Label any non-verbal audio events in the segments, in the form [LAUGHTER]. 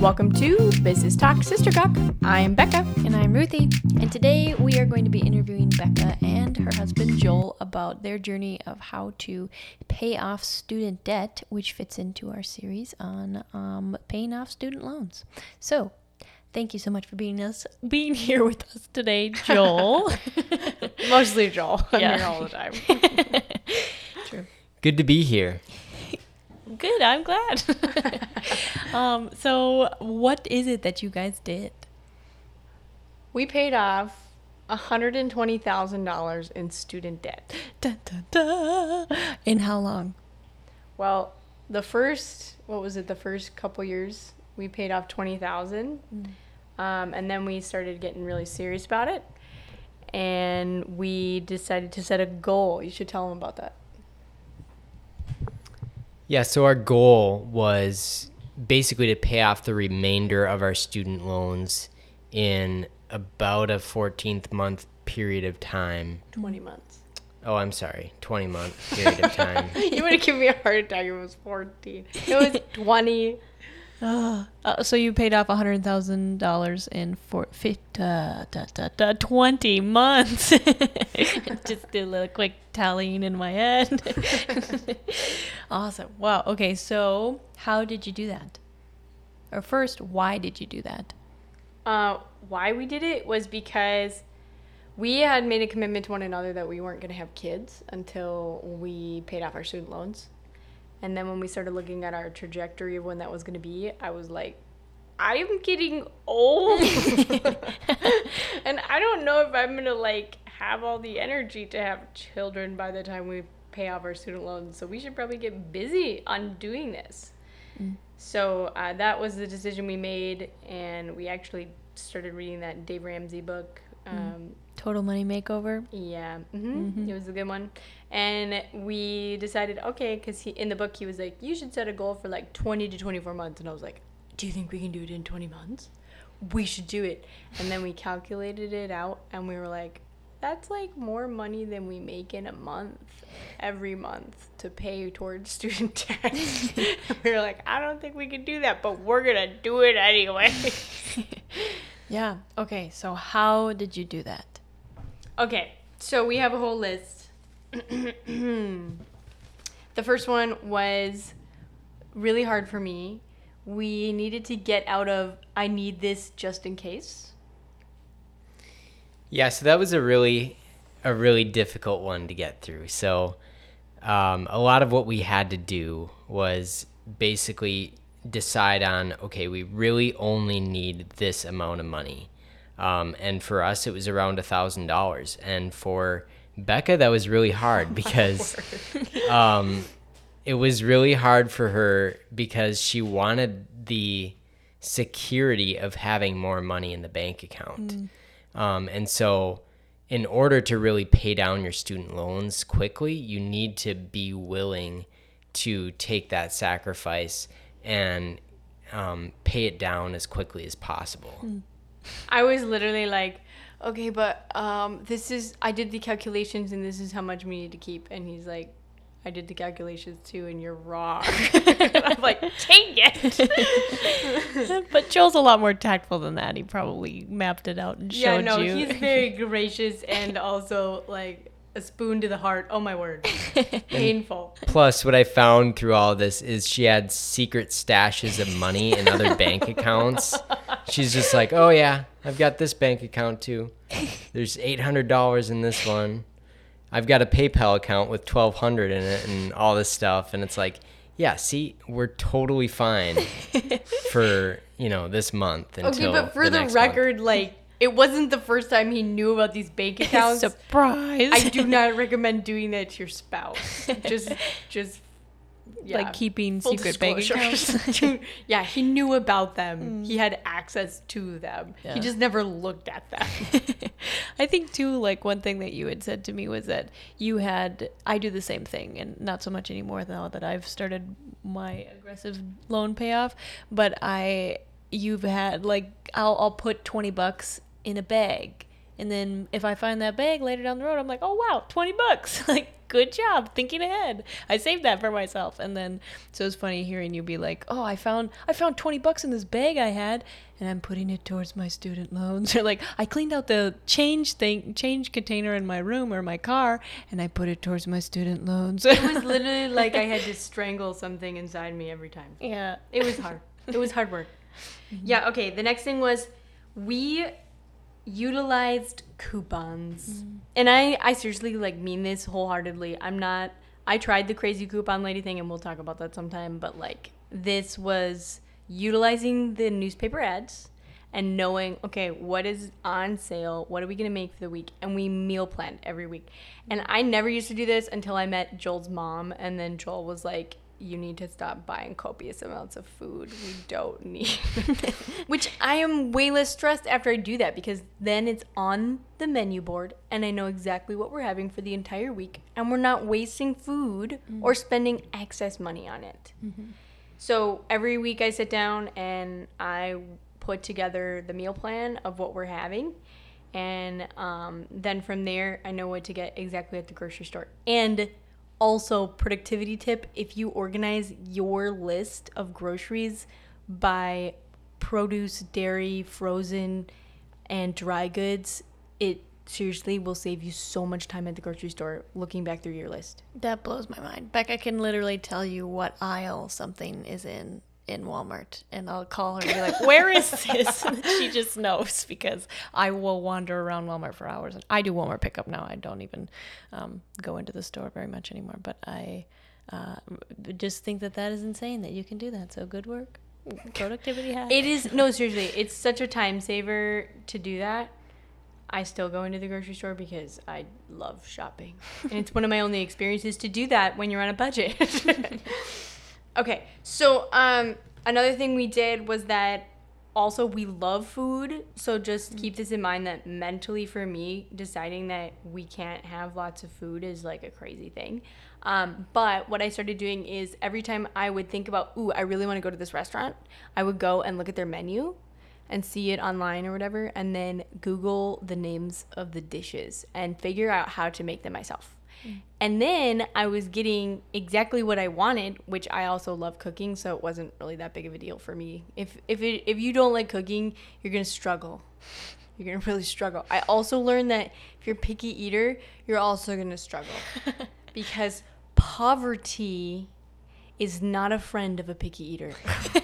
Welcome to Business Talk Sister Talk. I'm Becca. And I'm Ruthie. And today we are going to be interviewing Becca and her husband Joel about their journey of how to pay off student debt, which fits into our series on um, paying off student loans. So, thank you so much for being us being here with us today, [LAUGHS] Joel. Mostly Joel. I'm Yeah. here all the time. [LAUGHS] True. Good to be here. Good, I'm glad. [LAUGHS] um, so, what is it that you guys did? We paid off $120,000 in student debt. Dun, dun, dun. In how long? Well, the first, what was it, the first couple years, we paid off 20000 um, And then we started getting really serious about it. And we decided to set a goal. You should tell them about that. Yeah, so our goal was basically to pay off the remainder of our student loans in about a 14th month period of time. 20 months. Oh, I'm sorry, 20 month period of time. [LAUGHS] you would have given me a heart attack. if It was 14. It was 20. [GASPS] Uh, so you paid off hundred thousand dollars in for fit, uh, da, da, da, twenty months. [LAUGHS] Just did a little quick tallying in my head. [LAUGHS] awesome! Wow. Okay, so how did you do that? Or first, why did you do that? Uh, why we did it was because we had made a commitment to one another that we weren't going to have kids until we paid off our student loans. And then when we started looking at our trajectory of when that was going to be, I was like, I'm getting old. [LAUGHS] and I don't know if I'm going to like have all the energy to have children by the time we pay off our student loans. So we should probably get busy on doing this. So uh, that was the decision we made, and we actually started reading that Dave Ramsey book. Um, Total Money Makeover. Yeah, hmm it was a good one. And we decided, okay, because in the book he was like, you should set a goal for like twenty to twenty four months, and I was like, do you think we can do it in twenty months? We should do it. And then we calculated it out, and we were like, that's like more money than we make in a month every month to pay towards [LAUGHS] student debt. [LAUGHS] we were like, I don't think we can do that, but we're gonna do it anyway. [LAUGHS] Yeah. Okay. So how did you do that? Okay, so we have a whole list. [CLEARS THROAT] the first one was really hard for me. We needed to get out of I need this just in case. Yeah, so that was a really a really difficult one to get through. So um, a lot of what we had to do was basically decide on okay, we really only need this amount of money. Um, and for us, it was around a thousand dollars. And for Becca, that was really hard [LAUGHS] because um, it was really hard for her because she wanted the security of having more money in the bank account. Um, and so, in order to really pay down your student loans quickly, you need to be willing to take that sacrifice and um, pay it down as quickly as possible. [LAUGHS] I was literally like, okay, but um, this is I did the calculations and this is how much we need to keep. And he's like, I did the calculations too, and you're wrong. [LAUGHS] I'm like, dang it. [LAUGHS] but Joel's a lot more tactful than that. He probably mapped it out and yeah, showed no, you. he's very gracious and also like a spoon to the heart. Oh my word, painful. Plus, what I found through all this is she had secret stashes of money in other bank accounts. She's just like, oh, yeah, I've got this bank account too. There's $800 in this one. I've got a PayPal account with 1200 in it and all this stuff. And it's like, yeah, see, we're totally fine [LAUGHS] for, you know, this month Okay, but for the, the, next month. record, like it wasn't the first time he knew about these bank [LAUGHS] accounts. Surprise! I do not recommend doing that to your spouse. [LAUGHS] Just, just yeah, like keeping full secret bank accounts. [LAUGHS] yeah, he knew about them. Mm. He had access to them. Yeah. He just never looked at them. [LAUGHS] I think too, like one thing that you had said to me was that you had I do the same thing, and not so much anymore now that I've started my aggressive loan payoff. But I, you've had like I'll I'll put twenty bucks in a bag, and then if I find that bag later down the road, I'm like, oh wow, twenty bucks, [LAUGHS] like good job thinking ahead. I saved that for myself. And then so it's funny hearing you be like, "Oh, I found I found 20 bucks in this bag I had and I'm putting it towards my student loans." [LAUGHS] Or like, "I cleaned out the change thing change container in my room or my car and I put it towards my student loans." It was [LAUGHS] literally like I had to strangle something inside me every time. yeah. It was hard. It was hard work. [LAUGHS] Mm-hmm. Yeah, okay. The next thing was we utilized coupons. Mm. And I I seriously like mean this wholeheartedly. I'm not I tried the crazy coupon lady thing and we'll talk about that sometime, but like this was utilizing the newspaper ads and knowing, okay, what is on sale? What are we going to make for the week? And we meal planned every week. And I never used to do this until I met Joel's mom. And then Joel was like, you need to stop buying copious amounts of food we don't [LAUGHS] need. Which I am way less stressed after I do that because then it's on the menu board and I know exactly what we're having for the entire week and we're not wasting food or spending excess money on it. So every week I sit down and I put together the meal plan of what we're having. And um, then from there, I know what to get exactly at the grocery store. And also, productivity tip if you organize your list of groceries by produce, dairy, frozen, and dry goods, it seriously will save you so much time at the grocery store looking back through your list. That blows my mind. Becca can literally tell you what aisle something is in in Walmart, and I'll call her and be like, "Where is [LAUGHS] this?" And she just knows because I will wander around Walmart for hours. And I do Walmart pickup now. I don't even um, go into the store very much anymore. But I uh, just think that that is insane that you can do that. So good work, productivity hack. It is no seriously. It's such a time saver to do that. I still go into the grocery store because I love shopping, and it's one of my only experiences to do that when you're on a budget. [LAUGHS] okay, so um, another thing we did was that also we love food, so just keep this in mind that mentally for me, deciding that we can't have lots of food is like a crazy thing. Um, but what I started doing is every time I would think about, ooh, I really want to go to this restaurant, I would go and look at their menu and see it online or whatever, and then Google the names of the dishes and figure out how to make them myself. Mm. And then I was getting exactly what I wanted, which I also love cooking, so it wasn't really that big of a deal for me. If if it, if you don't like cooking, you're gonna struggle. You're gonna really struggle. I also learned that if you're a picky eater, you're also gonna struggle [LAUGHS] because poverty is not a friend of a picky eater.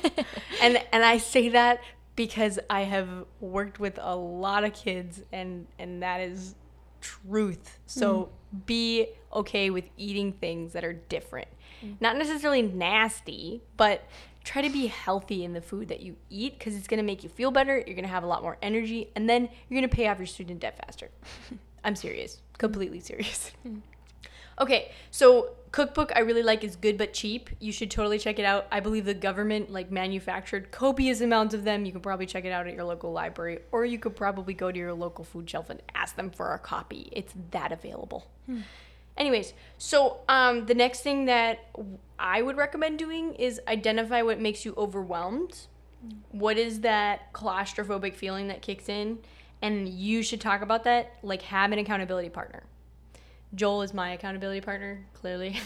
[LAUGHS] and and I say that because I have worked with a lot of kids and and that is truth. So mm. Be okay with eating things that are different. Mm. Not necessarily nasty, but try to be healthy in the food that you eat cuz it's going to make you feel better, you're going to have a lot more energy and then you're going to pay off your student debt faster. [LAUGHS] I'm serious. Mm. Completely serious. Mm. Okay, so cookbook I really like is good but cheap. You should totally check it out. I believe the government like manufactured copious amounts of them. You can probably check it out at your local library, or you could probably go to your local food shelf and ask them for a copy. It's that available. Anyways, so um, the next thing that I would recommend doing is identify what makes you overwhelmed. What is that claustrophobic feeling that kicks in? And you should talk about that. Like, have an accountability partner. Joel is my accountability partner, clearly.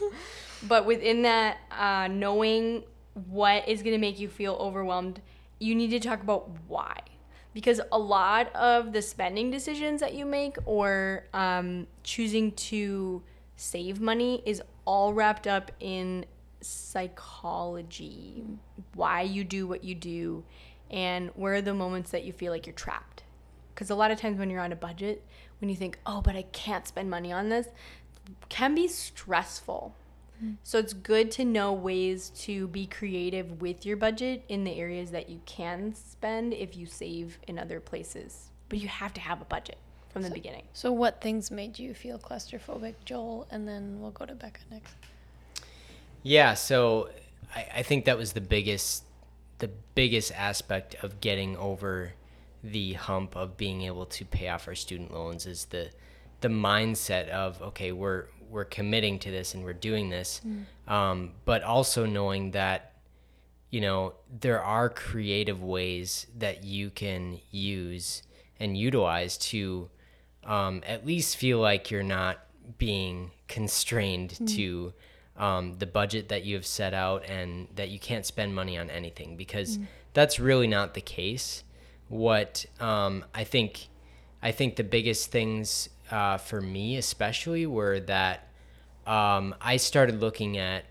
[LAUGHS] but within that, uh, knowing what is going to make you feel overwhelmed, you need to talk about why. Because a lot of the spending decisions that you make or um, choosing to save money is all wrapped up in psychology, why you do what you do, and where are the moments that you feel like you're trapped. Because a lot of times when you're on a budget, when you think, oh, but I can't spend money on this, can be stressful. Hmm. So it's good to know ways to be creative with your budget in the areas that you can spend if you save in other places. But you have to have a budget from the beginning. so, what things made you feel claustrophobic, Joel? And then we'll go to Becca next. Yeah, so I, I think that was the biggest the biggest aspect of getting over the hump of being able to pay off our student loans is the the mindset of okay we're we're committing to this and we're doing this. Um, but also knowing that you know there are creative ways that you can use and utilize to um, at least feel like you're not being constrained to um, the budget that you have set out and that you can't spend money on anything because that's really not the case. What um, I think, I think the biggest things uh, for me, especially, were that um, I started looking at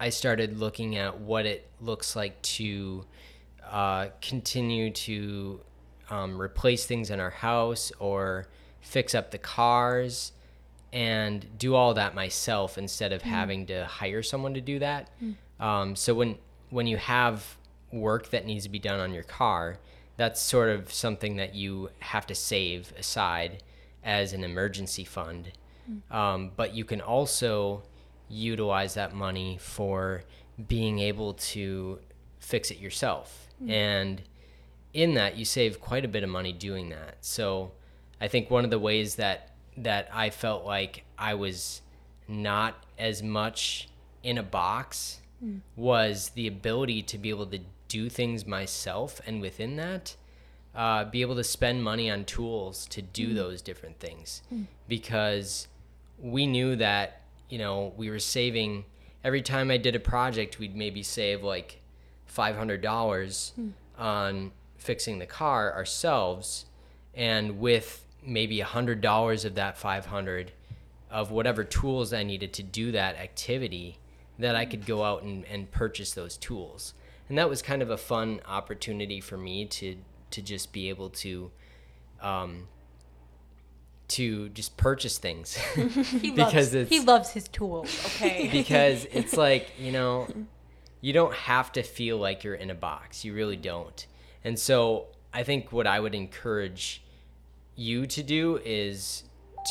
I started looking at what it looks like to uh, continue to um, replace things in our house or fix up the cars and do all that myself instead of having to hire someone to do that. Um, so when when you have work that needs to be done on your car, that's sort of something that you have to save aside as an emergency fund. Hmm. Um, but you can also utilize that money for being able to fix it yourself. Hmm. And in that, you save quite a bit of money doing that. So I think one of the ways that that I felt like I was not as much in a box hmm. was the ability to be able to do things myself, and within that, uh, be able to spend money on tools to do mm. those different things, mm. because we knew that you know we were saving every time I did a project, we'd maybe save like five hundred dollars mm. on fixing the car ourselves, and with maybe a hundred dollars of that five hundred of whatever tools I needed to do that activity, that I could go out and, and purchase those tools. And that was kind of a fun opportunity for me to to just be able to um, to just purchase things He Because [LAUGHS] loves, [LAUGHS] he loves his tools. Okay. [LAUGHS] because it's like you know you don't have to feel like you're in a box you really don't and so i think what i would encourage you to do is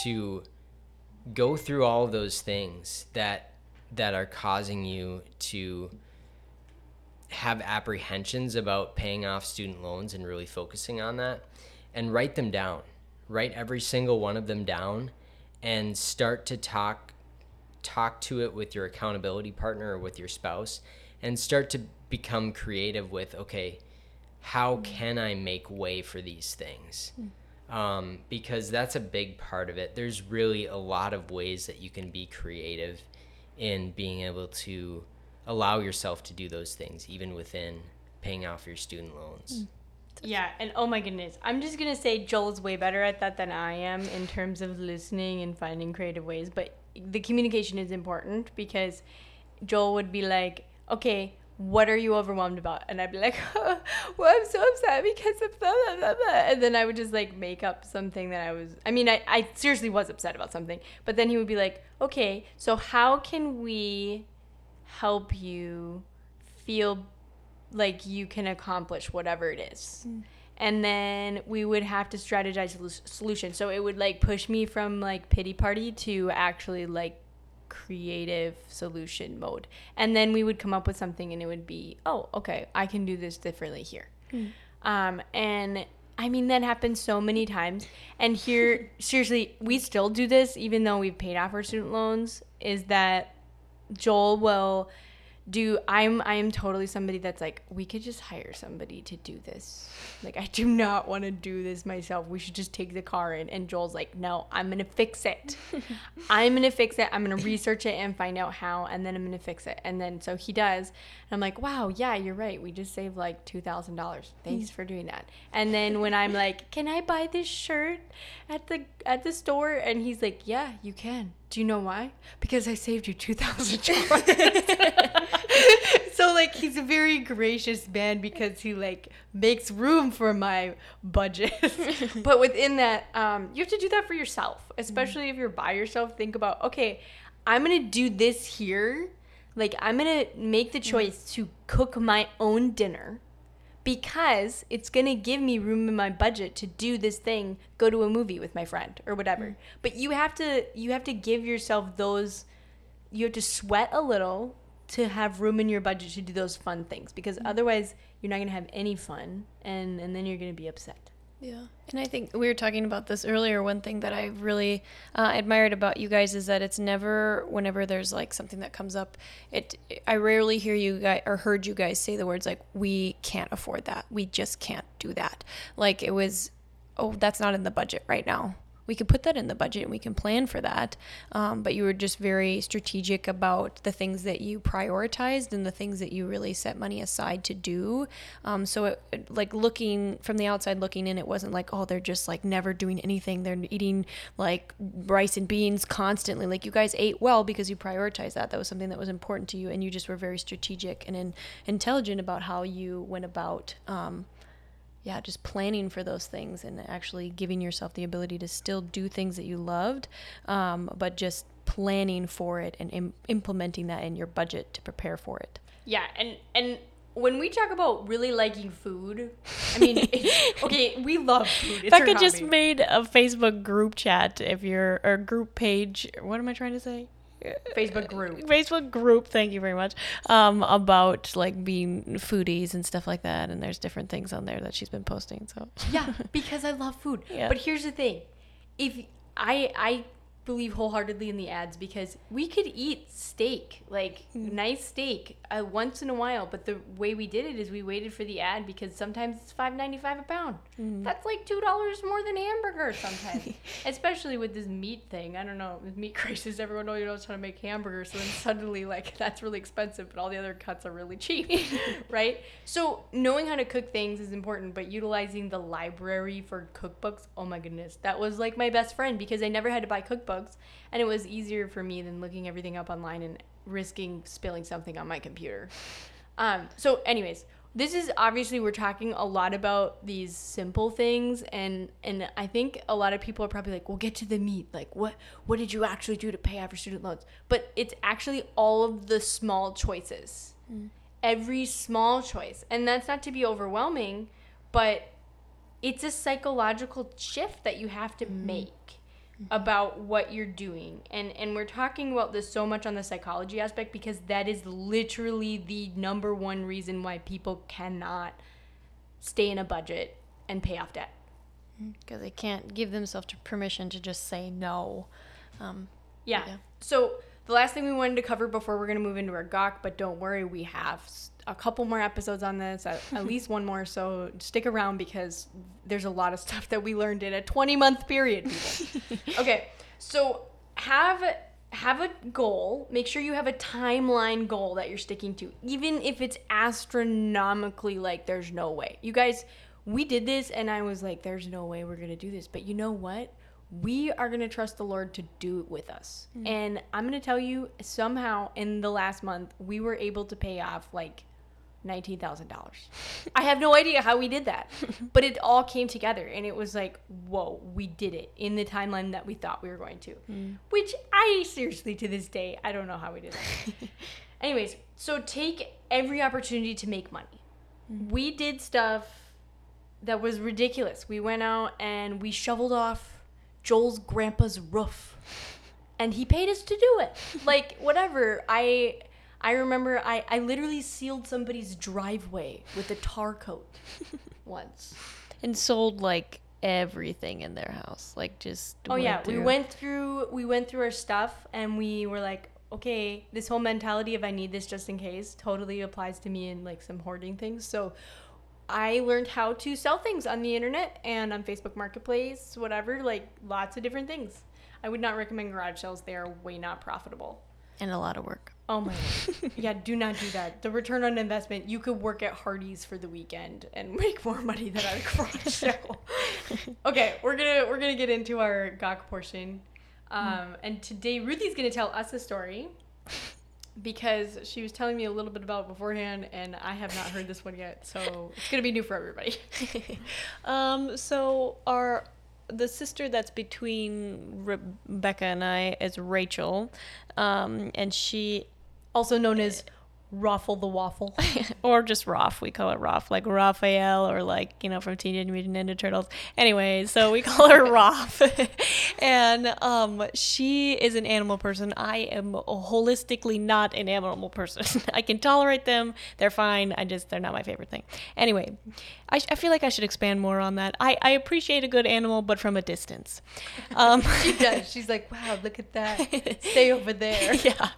to go through all of those things that that are causing you to have apprehensions about paying off student loans and really focusing on that and write them down. Write every single one of them down and start to talk talk to it with your accountability partner or with your spouse and start to become creative with okay how can i make way for these things? Um, because that's a big part of it. There's really a lot of ways that you can be creative in being able to allow yourself to do those things even within paying off your student loans hmm. Yeah, and oh my goodness, I'm just gonna say Joel's way better at that than I am in terms of listening and finding creative ways. But the communication is important because Joel would be like, "Okay, what are you overwhelmed about?" And I'd be like, [LAUGHS] "Well, I'm so upset because of blah blah blah blah," and then I would just like make up something that I was. I mean, I I seriously was upset about something, but then he would be like, "Okay, so how can we help you feel like you can accomplish whatever it is. And then we would have to strategize a lu- solution. So it would like push me from like pity party to actually like creative solution mode. And then we would come up with something and it would be, oh, okay, I can do this differently here. Um, and I mean, that happens so many times. And here, [LAUGHS] seriously, we still do this even though we've paid off our student loans. Is that Joel will do I'm I am totally somebody that's like we could just hire somebody to do this. Like I do not want to do this myself. We should just take the car in and Joel's like, "No, I'm going [LAUGHS] to fix it. I'm going to fix it. I'm going to research it and find out how and then I'm going to fix it." And then so he does. And I'm like, "Wow, yeah, you're right. We just saved like $2,000. Thanks for doing that." And then when I'm like, "Can I buy this shirt at the at the store?" and he's like, "Yeah, you can." Do you know why? Because I saved you two thousand [LAUGHS] dollars. [LAUGHS] so like he's a very gracious man because he like makes room for my budget. [LAUGHS] but within that, um, you have to do that for yourself, especially if you're by yourself. Think about okay, I'm gonna do this here. Like I'm gonna make the choice to cook my own dinner because it's gonna give me room in my budget to do this thing go to a movie with my friend or whatever. Mm. But you have to you have to give yourself those you have to sweat a little to have room in your budget to do those fun things because mm. otherwise you're not gonna have any fun and and then you're gonna be upset Yeah. And I think we were talking about this earlier. One thing that I really uh, admired about you guys is that it's never, whenever there's like something that comes up, it. I rarely hear you guys or heard you guys say the words like, "We can't afford that. We just can't do that." Like it was, oh, that's not in the budget right now, we could put that in the budget and we can plan for that. Um, but you were just very strategic about the things that you prioritized and the things that you really set money aside to do. Um, so, it, like looking from the outside looking in, it wasn't like, oh, they're just like never doing anything. They're eating like rice and beans constantly. Like you guys ate well because you prioritized that. That was something that was important to you, and you just were very strategic and in, intelligent about how you went about. Um, yeah, just planning for those things and actually giving yourself the ability to still do things that you loved, um, but just planning for it and Im- implementing that in your budget to prepare for it. Yeah, and and when we talk about really liking food, I mean, [LAUGHS] okay, we love food. It's Becca just made a Facebook group chat if you're or group page. What am I trying to say? Facebook group. Facebook group. Thank you very much. Um, about like being foodies and stuff like that, and there's different things on there that she's been posting. So Yeah, [LAUGHS] because I love food. Yeah. But here's the thing: if I I believe wholeheartedly in the ads because we could eat steak, like nice steak, uh, once in a while. But the way we did it is we waited for the ad because sometimes it's five ninety five a pound. That's like two dollars more than hamburger sometimes, [LAUGHS] especially with this meat thing. I don't know with meat [LAUGHS] crisis, everyone knows how to make hamburgers, so then suddenly like [LAUGHS] that's really expensive, but all the other cuts are really cheap, right? So knowing how to cook things is important, but utilizing the library for cookbooks, oh my goodness, that was like my best friend because I never had to buy cookbooks, and it was easier for me than looking everything up online and risking spilling something on my computer. Um, so, anyways, this is obviously we're talking a lot about these simple things, and and I think a lot of people are probably like, "We'll get to the meat. Like, what what did you actually do to pay off your student loans?" But it's actually all of the small choices, every small choice, and that's not to be overwhelming, but it's a psychological shift that you have to make about what you're doing and and we're talking about this so much on the psychology aspect because that is literally the number one reason why people cannot stay in a budget and pay off debt because they can't give themselves permission to just say no. Um, yeah. Yeah. so the last thing we wanted to cover before we're going to move into our gawk but don't worry we have a couple more episodes on this at, at [LAUGHS] least one more so stick around because there's a lot of stuff that we learned in a 20 month period [LAUGHS] okay so have have a goal. Make sure you have a timeline goal that you're sticking to even if it's astronomically like there's no way. You guys we did this and i was like there's no way we're gonna do this. But you know what we are gonna trust the lord to do it with us mm-hmm. and i'm gonna tell you somehow in the last month we were able to pay off like $19,000. I have no idea how we did that, [LAUGHS] but it all came together and it was like, whoa, we did it in the timeline that we thought we were going to. Mm. Which I seriously, to this day, I don't know how we did that. [LAUGHS] Anyways, so take every opportunity to make money. Mm-hmm. We did stuff that was ridiculous. We went out and we shoveled off Joel's grandpa's roof and he paid us to do it. Like whatever. I I remember I I literally sealed somebody's driveway with a tar coat [LAUGHS] once. and sold like everything in their house, like just. Oh yeah, we went through we went through our stuff and we were like, okay, this whole mentality of I need this just in case totally applies to me in like some hoarding things. So I learned how to sell things on the internet and on Facebook Marketplace, whatever, like lots of different things. I would not recommend garage sales. They are way not profitable. and a lot of work. Oh my [LAUGHS] god. Yeah, do not do that. The return on investment, you could work at Hardee's for the weekend and make more money than at a garage [LAUGHS] sale. okay, we're gonna we're gonna get into our gawk portion. Um, and today Ruthie's gonna tell us a story because she was telling me a little bit about it beforehand and I have not heard this one yet, so it's gonna be new for everybody. [LAUGHS] um, so our the sister that's between Rebecca and I is Rachel, um, and she Also known as Ruffle the Waffle. [LAUGHS] or just Raph. We call it Raph, like Raphael, or like you know from Teenage Mutant Ninja Turtles. Anyway, so we [LAUGHS] call her Raph, [LAUGHS] and um, she is an animal person. I am holistically not an animal person. I can tolerate them; they're fine. I just they're not my favorite thing. Anyway, I, I feel like I should expand more on that. I, I appreciate a good animal, but from a distance. Um, she does. She's like, wow, look at that. Stay over there. yeah,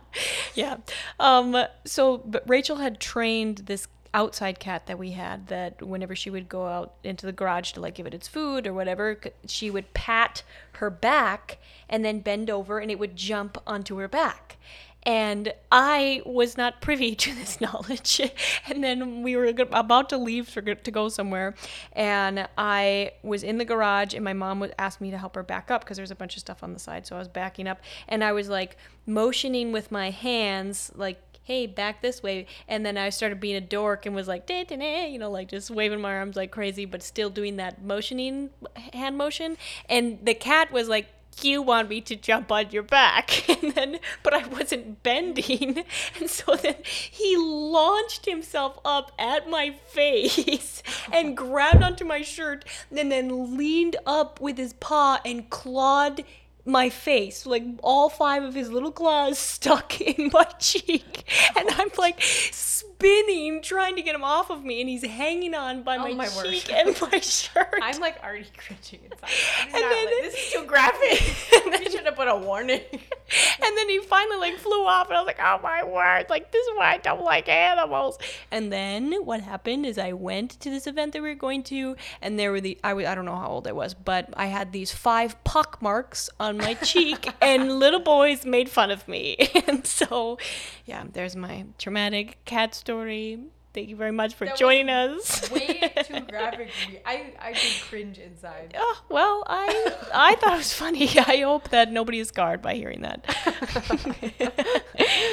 yeah. Um, so but Rachel had trained this outside cat that we had that whenever she would go out into the garage to like give it its food or whatever, she would pat her back and then bend over and it would jump onto her back. And I was not privy [LAUGHS] to this knowledge. [LAUGHS] and then we were about to leave to go somewhere. And I was in the garage, and my mom would ask me to help her back up because there's a bunch of stuff on the side. So I was backing up. And I was like motioning with my hands, like, hey, back this way. And then I started being a dork and was like, "Da, da, da," you know, like just waving my arms like crazy, but still doing that motioning hand motion. And the cat was like, you want me to jump on your back [LAUGHS] and then but i wasn't bending [LAUGHS] and so then he launched himself up at my face [LAUGHS] and grabbed onto my shirt and then leaned up with his paw and clawed my face like all five of his little claws [LAUGHS] stuck in my cheek and i'm like spinning trying to get him off of me and he's hanging on by oh, my, my word. cheek and my [LAUGHS] shirt I'm like already cringing inside. And And then- this is too graphic. [LAUGHS] you should have put a warning. and then he finally like flew off and i was like oh my word like this is why i don't like animals and then what happened is i went to this event that we were going to and there were the i, was, I don't know how old i was but i had these five pock marks on my cheek and little boys made fun of me. [LAUGHS] And so yeah there's my traumatic cat story thank you very much for That joining us Way [LAUGHS] too graphic. I, I did cringe inside. Oh, well, I I thought it was funny. [LAUGHS] I hope that nobody is scarred by hearing that.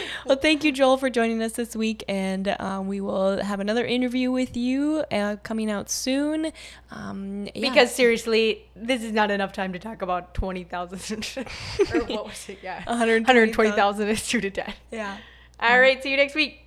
[LAUGHS] well, thank you, Joel, for joining us this week, and um, we will have another interview with you uh, coming out soon. Um, yeah. Because seriously, this is not enough time to talk about 20,000. or what was it? Yeah. 120,000. 120,000 is true to death. yeah. All right. See you next week.